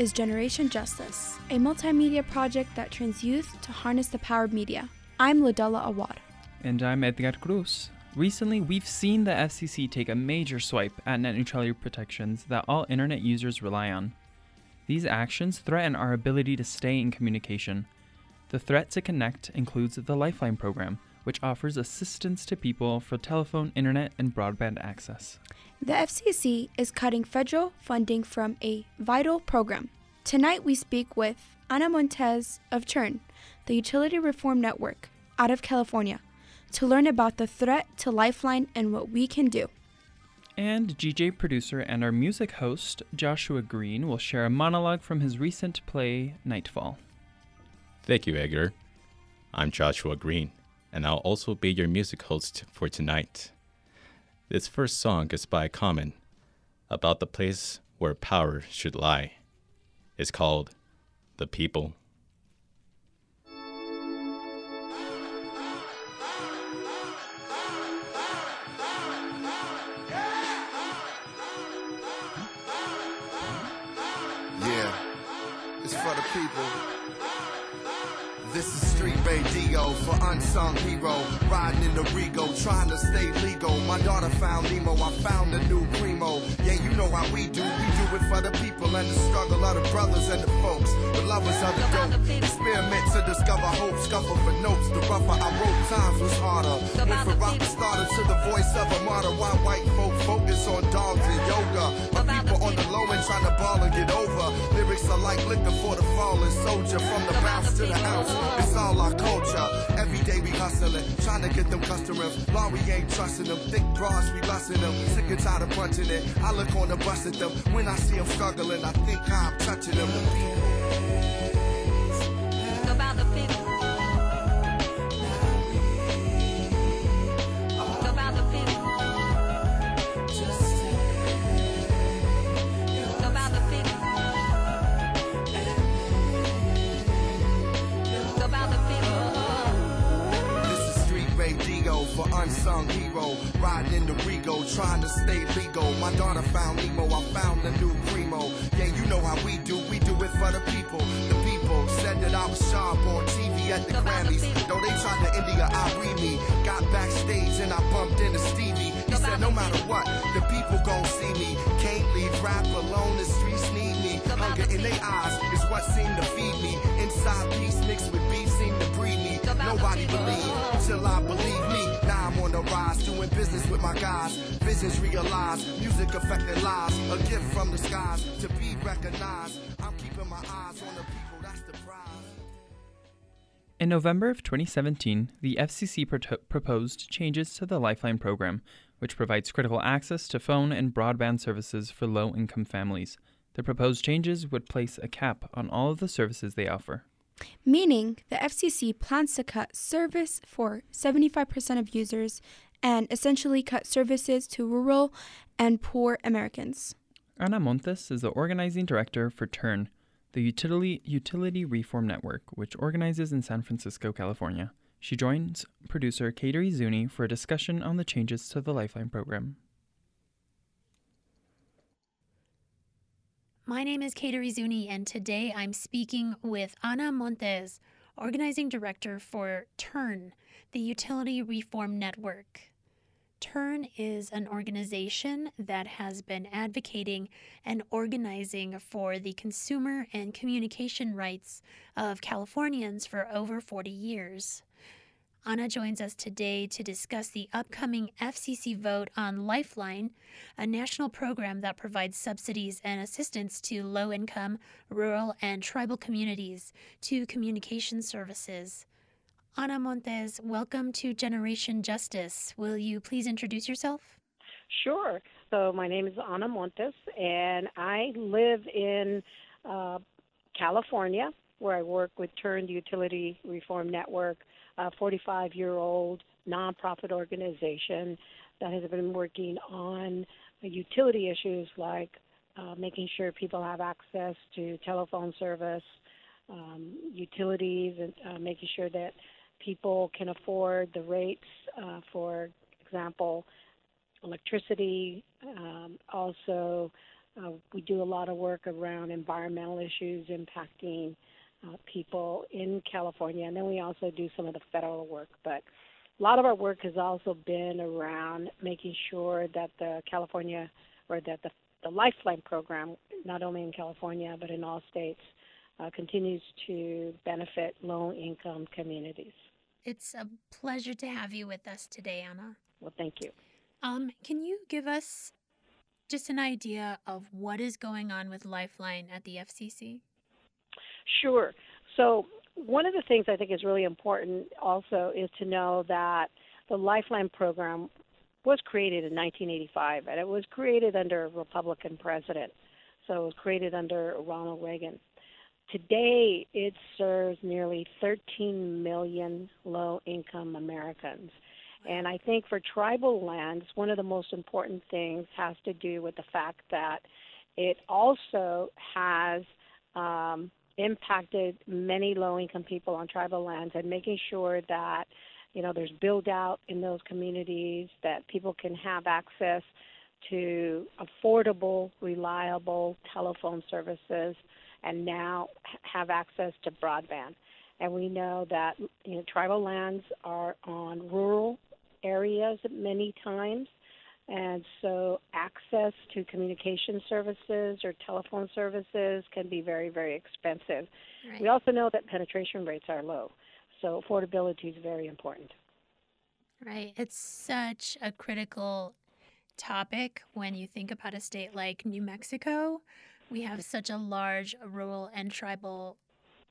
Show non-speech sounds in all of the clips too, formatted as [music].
is Generation Justice, a multimedia project that trains youth to harness the power of media. I'm Ladella Awad. And I'm Edgar Cruz. Recently, we've seen the FCC take a major swipe at net neutrality protections that all internet users rely on. These actions threaten our ability to stay in communication. The threat to connect includes the Lifeline program, which offers assistance to people for telephone, internet, and broadband access. The FCC is cutting federal funding from a vital program. Tonight, we speak with Ana Montes of TURN, the Utility Reform Network, out of California, to learn about the threat to Lifeline and what we can do. And GJ producer and our music host, Joshua Green, will share a monologue from his recent play, Nightfall. Thank you, Edgar. I'm Joshua Green, and I'll also be your music host for tonight. This first song is by Common, about the place where power should lie. It's called The People. Yeah, it's for the people. Radio unsung hero. Riding in the Rego, trying to stay legal. My daughter found Nemo, I found a new primo. Yeah, you know how we do. We do it for the people and the struggle of the brothers and the folks. The lovers of the dope. Experiment to discover hope, scuffle for notes. The rougher I wrote, times was harder. Went from rock starter to the voice of a martyr. Why white folk focus on dogs and yoga. My people on the low end trying to ball and get over. Like liquor for the fallen soldier. From the bounce to the ounce, it's all our culture. Every day we hustling, trying to get them customers. Law we ain't trusting them. Thick bras, we busting them. Sick and tired of punching it. I look on the bus at them. When I see them struggling, I think how I'm touching them. Grammys. Though they tried to India, I read me. Got backstage and I bumped into Stevie. He said, no matter what, the people gon' see me. Can't leave rap alone, the streets need me. Hunger in their eyes is what seemed to feed me. Inside peace mixed with beef seemed to breed me. Nobody believed till I believe me. Now I'm on the rise, doing business with my guys. Visions realized, music affecting lives. A gift from the skies to be recognized. I'm keeping my eyes on the. In November of 2017, the FCC proto- proposed changes to the Lifeline program, which provides critical access to phone and broadband services for low income families. The proposed changes would place a cap on all of the services they offer. Meaning, the FCC plans to cut service for 75% of users and essentially cut services to rural and poor Americans. Ana Montes is the organizing director for TURN, the Utility, Utility Reform Network, which organizes in San Francisco, California. She joins producer Kateri Zuni for a discussion on the changes to the Lifeline program. My name is Kateri Zuni, and today I'm speaking with Ana Montes, Organizing Director for TURN, the Utility Reform Network. TURN is an organization that has been advocating and organizing for the consumer and communication rights of Californians for over 40 years. Ana joins us today to discuss the upcoming FCC vote on Lifeline, a national program that provides subsidies and assistance to low income, rural, and tribal communities to communication services. Ana Montes, welcome to Generation Justice. Will you please introduce yourself? Sure. So my name is Ana Montes, and I live in uh, California, where I work with Turn Utility Reform Network, a 45 year old nonprofit organization that has been working on utility issues like uh, making sure people have access to telephone service, um, utilities, and uh, making sure that people can afford the rates, uh, for example, electricity, um, also Uh, we do a lot of work around environmental issues impacting uh, people in California, and then we also do some of the federal work. But a lot of our work has also been around making sure that the California or that the, the Lifeline program, not only in California but in all states, uh, continues to benefit low income communities. It's a pleasure to have you with us today, Ana. Well, thank you. Um, can you give us just an idea of what is going on with Lifeline at the FCC? Sure. So, one of the things I think is really important also is to know that the Lifeline program was created in 1985, and it was created under a Republican president. So, it was created under Ronald Reagan. Today, it serves nearly 13 million low income Americans. And I think for tribal lands, one of the most important things has to do with the fact that it also has um, impacted many low income people on tribal lands and making sure that you know there's build out in those communities that people can have access to affordable reliable telephone services and now have access to broadband and we know that you know tribal lands are on rural areas many times and so access to communication services or telephone services can be very, very expensive. Right. We also know that penetration rates are low. So affordability is very important. Right. It's such a critical topic when you think about a state like New Mexico. We have such a large rural and tribal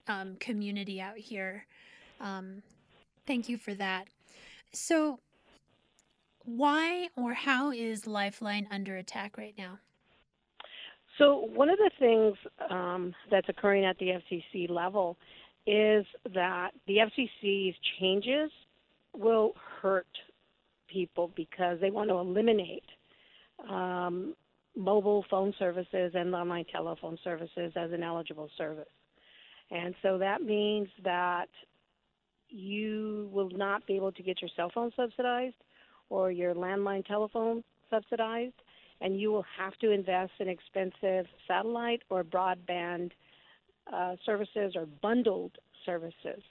um, community out here. Um, thank you for that. So, why or how is Lifeline under attack right now? So, one of the things um, that's occurring at the FCC level is that the FCC's changes will hurt people because they want to eliminate um, mobile phone services and online telephone services as an eligible service. And so that means that you will not be able to get your cell phone subsidized or your landline telephone subsidized, and you will have to invest in expensive satellite or broadband uh, services or bundled services,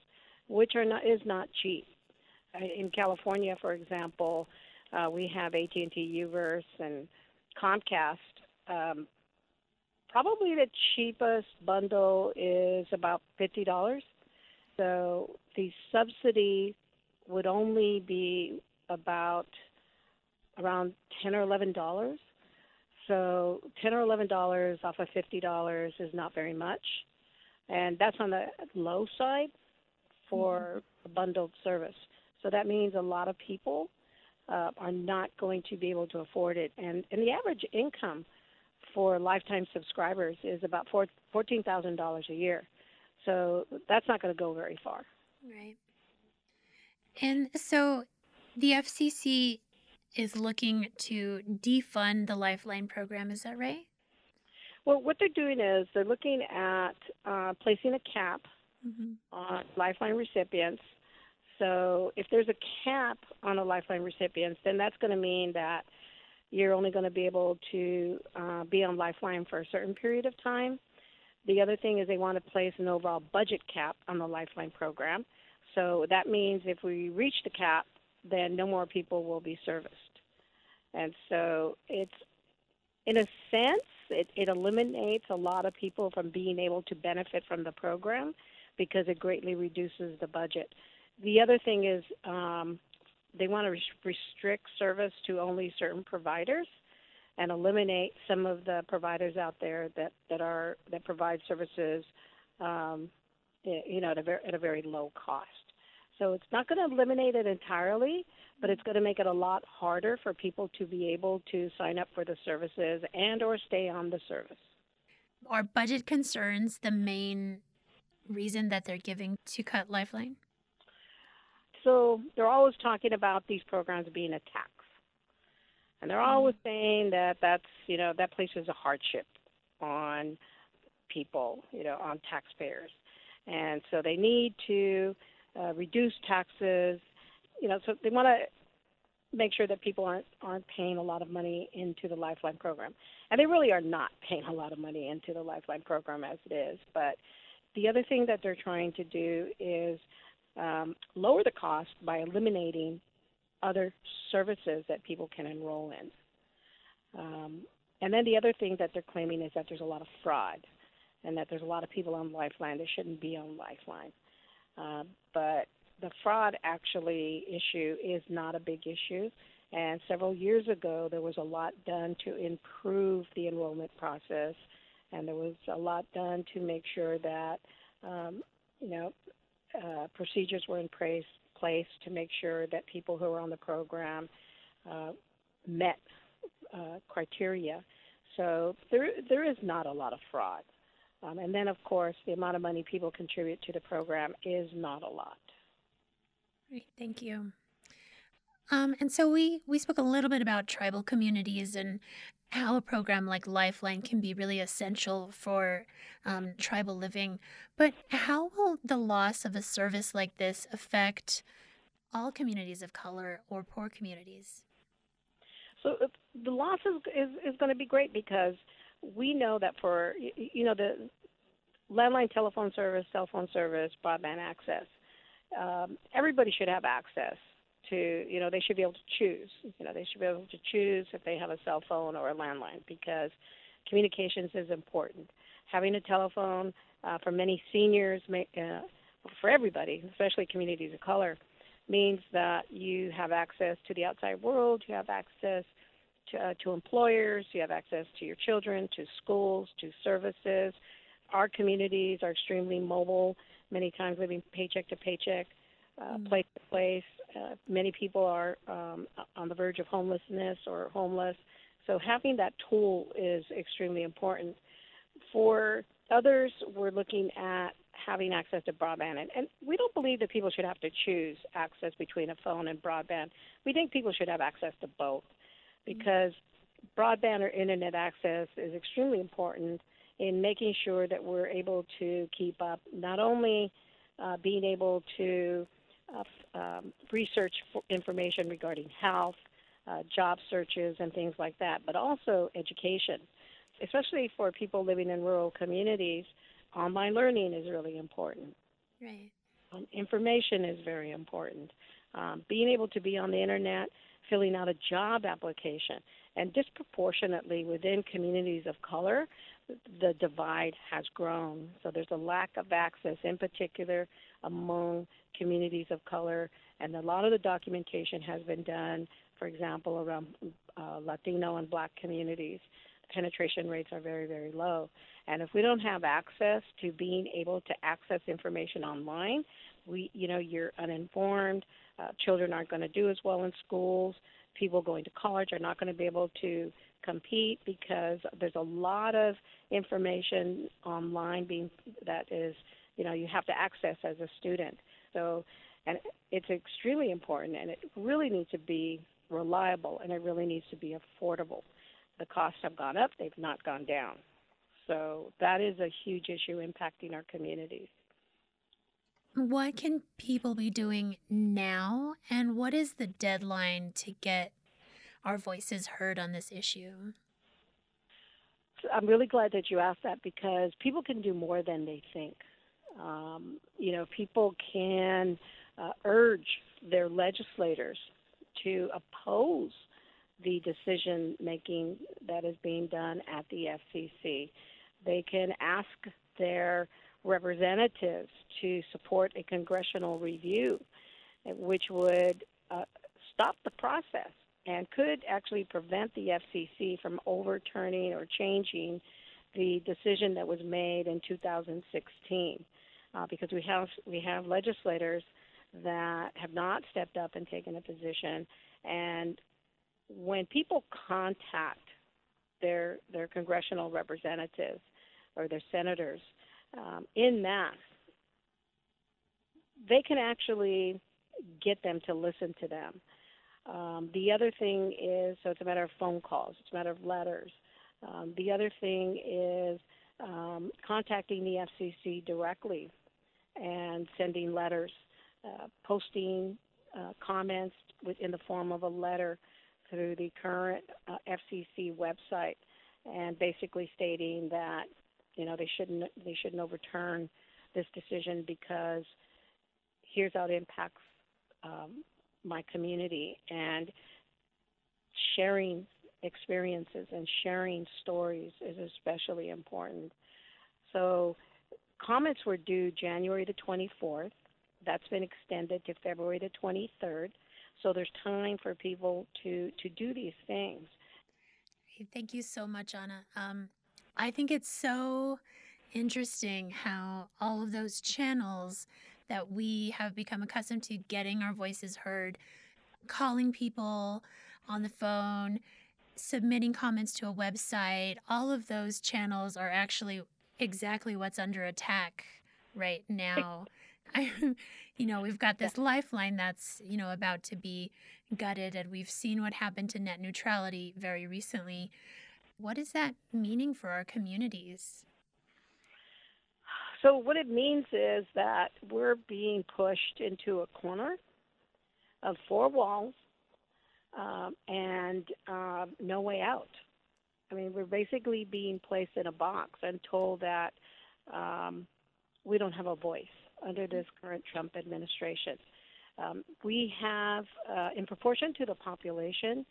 which are not is not cheap. Uh, in California, for example, uh, we have AT&T UVerse and Comcast. Um, probably the cheapest bundle is about fifty dollars. So the subsidy would only be about around ten or eleven dollars. So ten or eleven dollars off of fifty dollars is not very much, and that's on the low side for a bundled service. So that means a lot of people uh, are not going to be able to afford it, and and the average income for Lifeline subscribers is about four, fourteen thousand dollars a year. So that's not going to go very far. Right. And so the FCC is looking to defund the Lifeline program, is that right? Well, what they're doing is they're looking at uh, placing a cap Mm-hmm. on Lifeline recipients. So if there's a cap on a Lifeline recipients, then that's going to mean that you're only going to be able to uh, be on Lifeline for a certain period of time. The other thing is they want to place an overall budget cap on the Lifeline program. So that means if we reach the cap, then no more people will be serviced. And so it's, in a sense, it, it eliminates a lot of people from being able to benefit from the program because it greatly reduces the budget. The other thing is um, they want to res- restrict service to only certain providers and eliminate some of the providers out there that, that are that provide services um, you know at a, at a very low cost. So it's not going to eliminate it entirely, but it's going to make it a lot harder for people to be able to sign up for the services and or stay on the service. Are budget concerns the main reason that they're giving to cut Lifeline? So they're always talking about these programs being a tax. And they're always saying that that's, you know, that places a hardship on people, you know, on taxpayers. And so they need to uh, reduce taxes, you know, so they want to make sure that people aren't aren't paying a lot of money into the Lifeline program, and they really are not [laughs] paying a lot of money into the Lifeline program as it is. But the other thing that they're trying to do is um, lower the cost by eliminating other services that people can enroll in. Um, and then the other thing that they're claiming is that there's a lot of fraud and that there's a lot of people on Lifeline that shouldn't be on Lifeline. Uh, but the fraud actually issue is not a big issue. And several years ago, there was a lot done to improve the enrollment process, and there was a lot done to make sure that um, you know uh, procedures were in place place to make sure that people who were on the program uh, met uh, criteria. So there there is not a lot of fraud. Um, and then, of course, the amount of money people contribute to the program is not a lot. Great, thank you. Um, and so we we spoke a little bit about tribal communities and how a program like Lifeline can be really essential for um, tribal living. But how will the loss of a service like this affect all communities of color or poor communities? So uh, the loss is is, is going to be great because we know that for you know the landline telephone service, cell phone service, broadband access, um, everybody should have access to you know they should be able to choose. You know they should be able to choose if they have a cell phone or a landline because communications is important. Having a telephone uh, for many seniors, uh, for everybody, especially communities of color, means that you have access to the outside world, you have access to, uh, to employers, you have access to your children, to schools, to services. Our communities are extremely mobile, many times living paycheck to paycheck, uh, Mm. place to place. Uh, many people are um, on the verge of homelessness or homeless. So having that tool is extremely important. For others, we're looking at having access to broadband. And, and we don't believe that people should have to choose access between a phone and broadband. We think people should have access to both because broadband or internet access is extremely important in making sure that we're able to keep up not only uh, being able to uh, um, research for information regarding health, uh, job searches, and things like that, but also education, especially for people living in rural communities. Online learning is really important. Right. Um, information is very important. Um, being able to be on the internet, filling out a job application, and disproportionately within communities of color, the divide has grown. So there's a lack of access, in particular among communities of color, and a lot of the documentation has been done, for example, around uh, Latino and Black communities. Penetration rates are very, very low. And if we don't have access to being able to access information online, we, you know, you're uninformed. Uh, children aren't going to do as well in schools. People going to college are not going to be able to compete because there's a lot of information online being that is, you know, you have to access as a student. So, and it's extremely important, and it really needs to be reliable, and it really needs to be affordable. The costs have gone up; they've not gone down. So that is a huge issue impacting our communities. What can people be doing now, and what is the deadline to get our voices heard on this issue? I'm really glad that you asked that because people can do more than they think. Um, you know, people can uh, urge their legislators to oppose the decision making that is being done at the FCC. They can ask their representatives to support a congressional review, which would uh, stop the process and could actually prevent the FCC from overturning or changing the decision that was made in 2016. Uh, because we have we have legislators that have not stepped up and taken a position, and when people contact their their congressional representatives or their senators um, in mass, they can actually get them to listen to them. Um, the other thing is, so it's a matter of phone calls, it's a matter of letters. Um, the other thing is um, contacting the FCC directly and sending letters, uh, posting uh, comments in the form of a letter through the current uh, FCC website, and basically stating that you know they shouldn't they shouldn't overturn this decision because here's how it impacts um, my community and sharing experiences and sharing stories is especially important. So comments were due January the 24th. That's been extended to February the 23rd. So there's time for people to to do these things. Thank you so much, Ana. Um, I think it's so interesting how all of those channels that we have become accustomed to getting our voices heard, calling people on the phone, submitting comments to a website, all of those channels are actually exactly what's under attack right now. I, [laughs] you know, we've got this lifeline that's, you know, about to be gutted, and we've seen what happened to net neutrality very recently. What is that meaning for our communities? So, what it means is that we're being pushed into a corner of four walls um, and uh, no way out. I mean, we're basically being placed in a box and told that um, we don't have a voice under this current Trump administration. Um, we have, uh, in proportion to the population,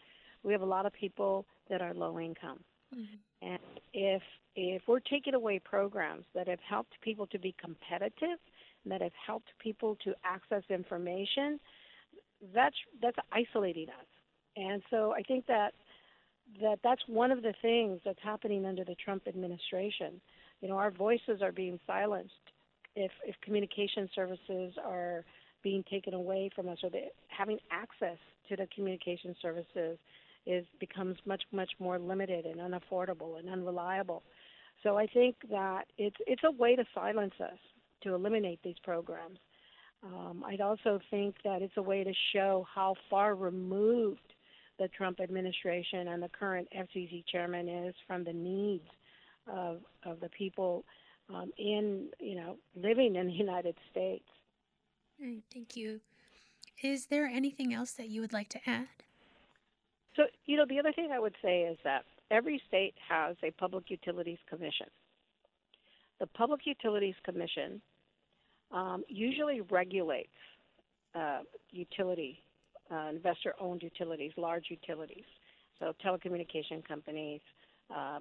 we have a lot of people that are low income. Mm-hmm. And if if we're taking away programs that have helped people to be competitive, and that have helped people to access information, that's that's isolating us. And so I think that that that's one of the things that's happening under the Trump administration. You know, our voices are being silenced if if communication services are being taken away from us or having access to the communication services is becomes much much more limited and unaffordable and unreliable. So I think that it's it's a way to silence us to eliminate these programs. Um, I'd also think that it's a way to show how far removed the Trump administration and the current FCC chairman is from the needs of of the people um, in you know living in the United States. Thank you. Is there anything else that you would like to add? So you know the other thing I would say is that every state has a public utilities commission. The Public Utilities Commission um, usually regulates uh, utility uh, investor-owned utilities, large utilities, so telecommunication companies, uh,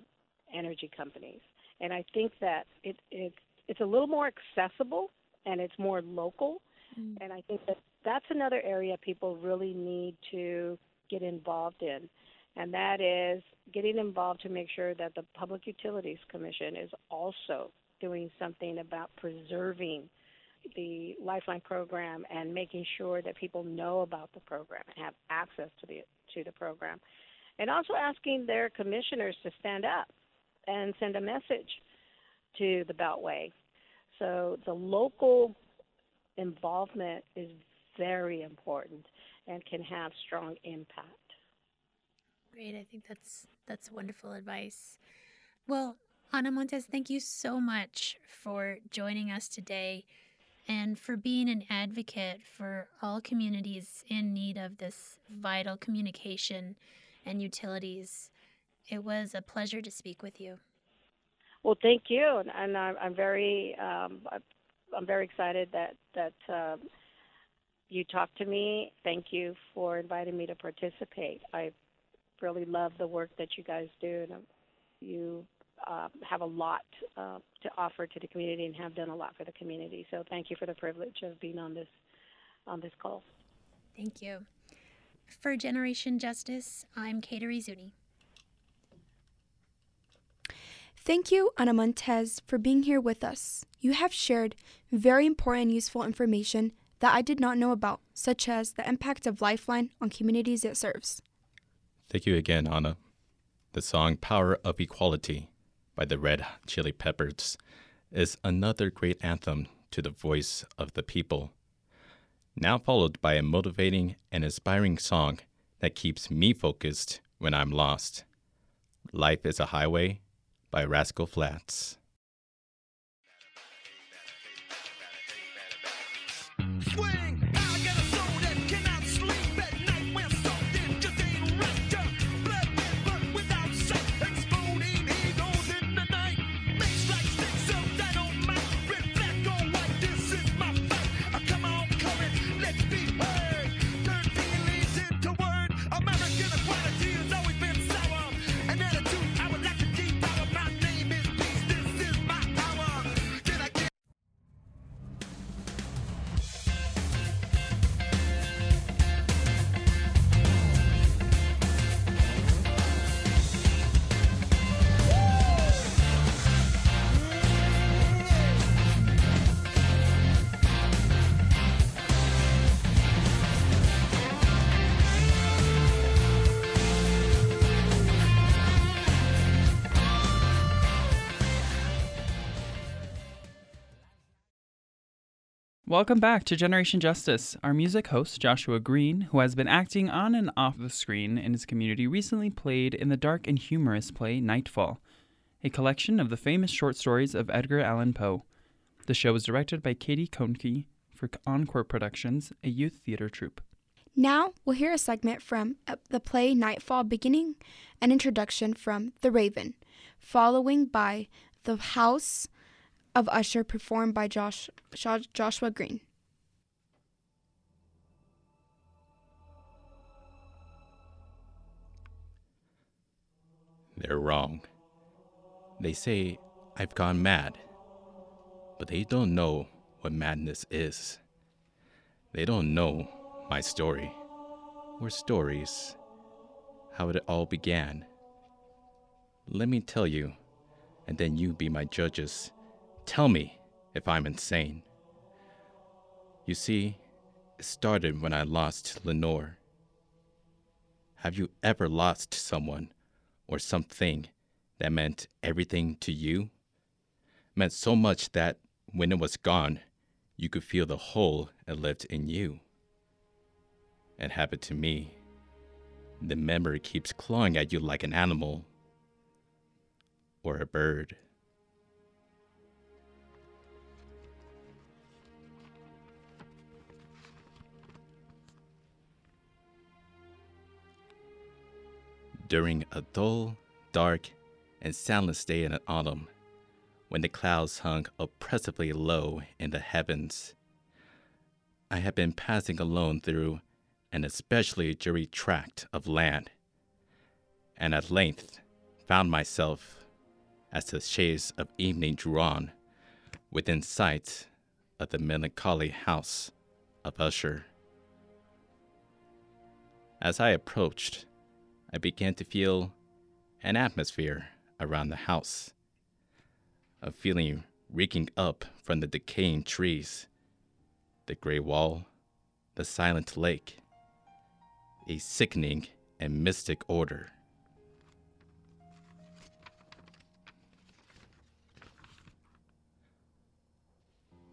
energy companies, and I think that it, it it's a little more accessible and it's more local, mm. and I think that that's another area people really need to get involved in, and that is getting involved to make sure that the Public Utilities Commission is also doing something about preserving the Lifeline program and making sure that people know about the program and have access to the to the program, and also asking their commissioners to stand up and send a message to the Beltway. So the local involvement is very important and can have strong impact. Great, I think that's that's wonderful advice. Well, Ana Montes, thank you so much for joining us today and for being an advocate for all communities in need of this vital communication and utilities. It was a pleasure to speak with you. Well, thank you, and, and I'm very um, I'm very excited that that uh, you talked to me. Thank you for inviting me to participate. I really love the work that you guys do, and you uh, have a lot uh, to offer to the community and have done a lot for the community. So thank you for the privilege of being on this on this call. Thank you. For Generation Justice, I'm Kateri Zuni. Thank you, Ana Montes, for being here with us. You have shared very important and useful information that I did not know about, such as the impact of Lifeline on communities it serves. Thank you again, Ana. The song Power of Equality by the Red Chili Peppers is another great anthem to the voice of the people. Now followed by a motivating and inspiring song that keeps me focused when I'm lost. Life is a Highway by Rascal Flatts. Welcome back to Generation Justice. Our music host, Joshua Green, who has been acting on and off the screen in his community, recently played in the dark and humorous play Nightfall, a collection of the famous short stories of Edgar Allan Poe. The show was directed by Katie Koenke for Encore Productions, a youth theater troupe. Now we'll hear a segment from uh, the play Nightfall beginning an introduction from The Raven, following by The House of Usher performed by Josh, Joshua Green. They're wrong. They say I've gone mad, but they don't know what madness is. They don't know my story, or stories, how it all began. Let me tell you, and then you be my judges. Tell me if I'm insane. You see, it started when I lost Lenore. Have you ever lost someone or something that meant everything to you? Meant so much that when it was gone, you could feel the hole it left in you. It happened to me. The memory keeps clawing at you like an animal or a bird. During a dull, dark, and soundless day in autumn, when the clouds hung oppressively low in the heavens, I had been passing alone through an especially dreary tract of land, and at length found myself, as the shades of evening drew on, within sight of the melancholy house of Usher. As I approached, I began to feel an atmosphere around the house, a feeling reeking up from the decaying trees, the gray wall, the silent lake, a sickening and mystic odor.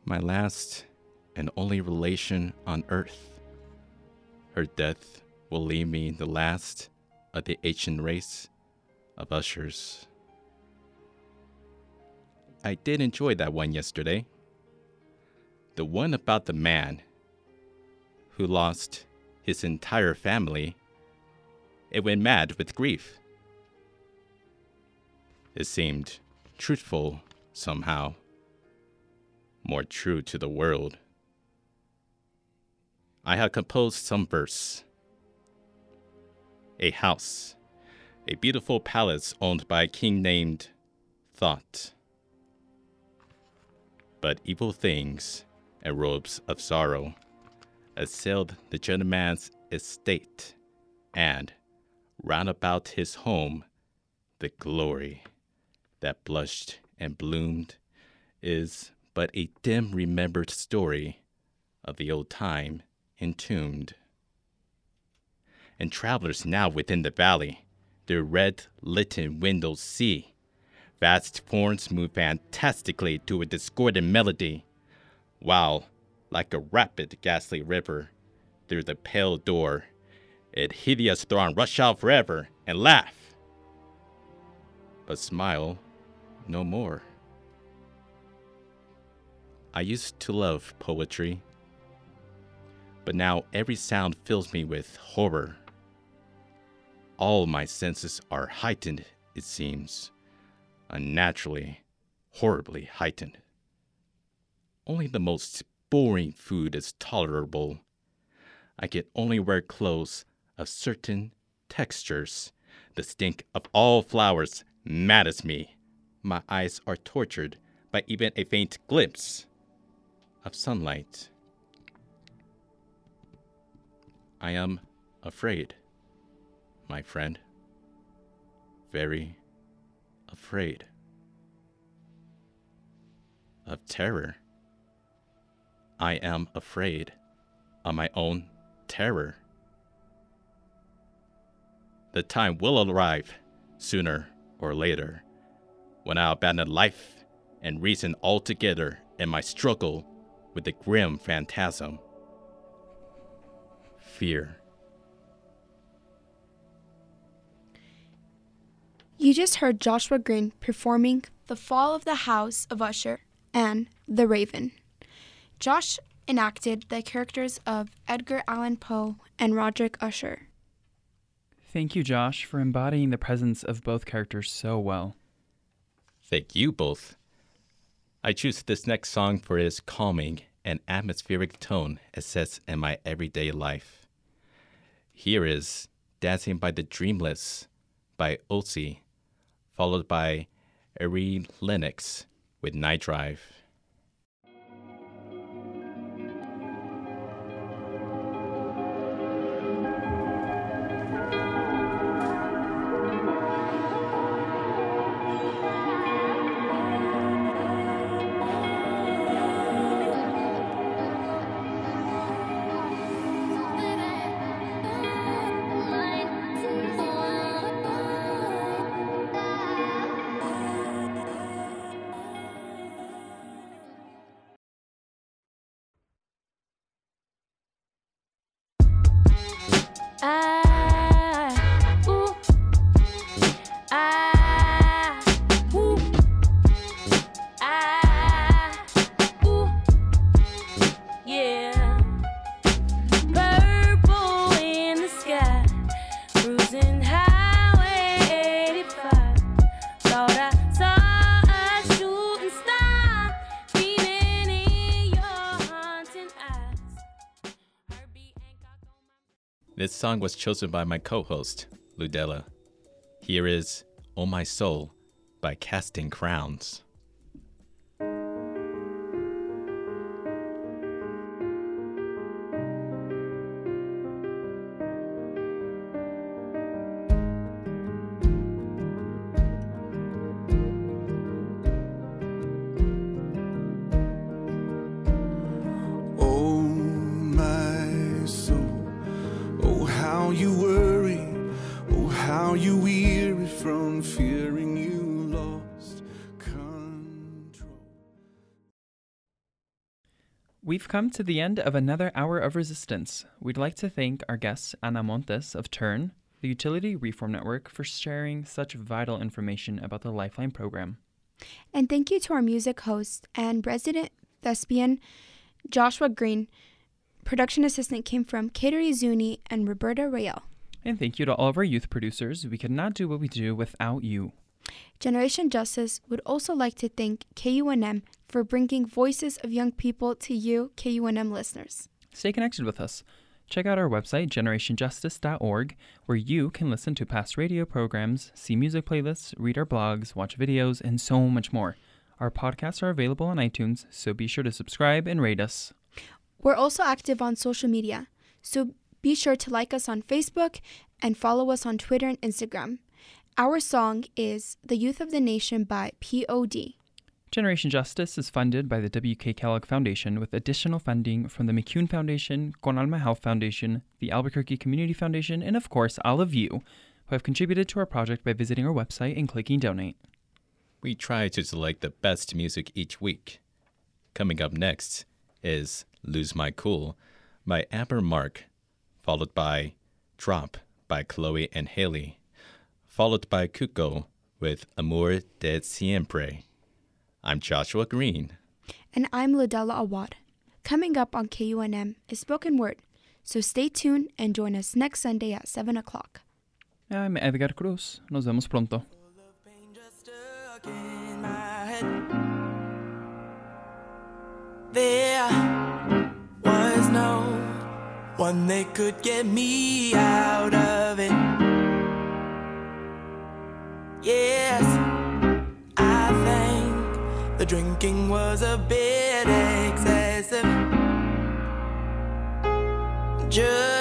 My last and only relation on earth. Her death will leave me the last of the ancient race of ushers. I did enjoy that one yesterday. The one about the man who lost his entire family. It went mad with grief. It seemed truthful somehow, more true to the world. I had composed some verse. A house, a beautiful palace owned by a king named Thought. But evil things and robes of sorrow assailed the gentleman's estate, and, round about his home, the glory that blushed and bloomed is but a dim remembered story of the old time entombed. And travelers now within the valley, their red litten windows see. Vast forms move fantastically to a discordant melody, while like a rapid, ghastly river. Through the pale door, its hideous throng rush out forever and laugh, but smile no more. I used to love poetry, but now every sound fills me with horror. All my senses are heightened, it seems, unnaturally, horribly heightened. Only the most boring food is tolerable. I can only wear clothes of certain textures. The stink of all flowers maddens me. My eyes are tortured by even a faint glimpse of sunlight. I am afraid, my friend. Very afraid. Of terror. I am afraid of my own terror. The time will arrive, sooner or later, when I abandon life and reason altogether in my struggle with the grim phantasm fear. You just heard Joshua Green performing The Fall of the House of Usher and The Raven. Josh enacted the characters of Edgar Allan Poe and Roderick Usher. Thank you, Josh, for embodying the presence of both characters so well. Thank you both. I choose this next song for its calming and atmospheric tone it sets in my everyday life. Here is Dancing by the Dreamless by Ozzy, followed by Ari Lennox with Night Drive. This song was chosen by my co host, Ladella. Here is Oh My Soul by Casting Crowns. Come to the end of another hour of resistance. We'd like to thank our guest Ana Montes of Turn, the Utility Reform Network, for sharing such vital information about the Lifeline program. And thank you to our music host and resident thespian, Joshua Green. Production assistant came from Kateri Zuni and Roberta Rael. And thank you to all of our youth producers. We could not do what we do without you. Generation Justice would also like to thank KUNM for bringing voices of young people to you, KUNM listeners. Stay connected with us. Check out our website, generationjustice.org, where you can listen to past radio programs, see music playlists, read our blogs, watch videos, and so much more. Our podcasts are available on iTunes, so be sure to subscribe and rate us. We're also active on social media, so be sure to like us on Facebook and follow us on Twitter and Instagram. Our song is The Youth of the Nation by POD. Generation Justice is funded by the W.K. Kellogg Foundation with additional funding from the McCune Foundation, Con Alma Health Foundation, the Albuquerque Community Foundation, and of course, all of you who have contributed to our project by visiting our website and clicking donate. We try to select the best music each week. Coming up next is Lose My Cool by Amber Mark, followed by Drop by Chloe and Halle, followed by Cuco with Amor de Siempre. I'm Joshua Green. And I'm Ladella Awad. Coming up on KUNM is spoken word, so stay tuned and join us next Sunday at 7 o'clock. I'm Edgar Cruz. Nos vemos pronto. There was no one that could get me out of it. Yes, I think the drinking was a bit excessive. Just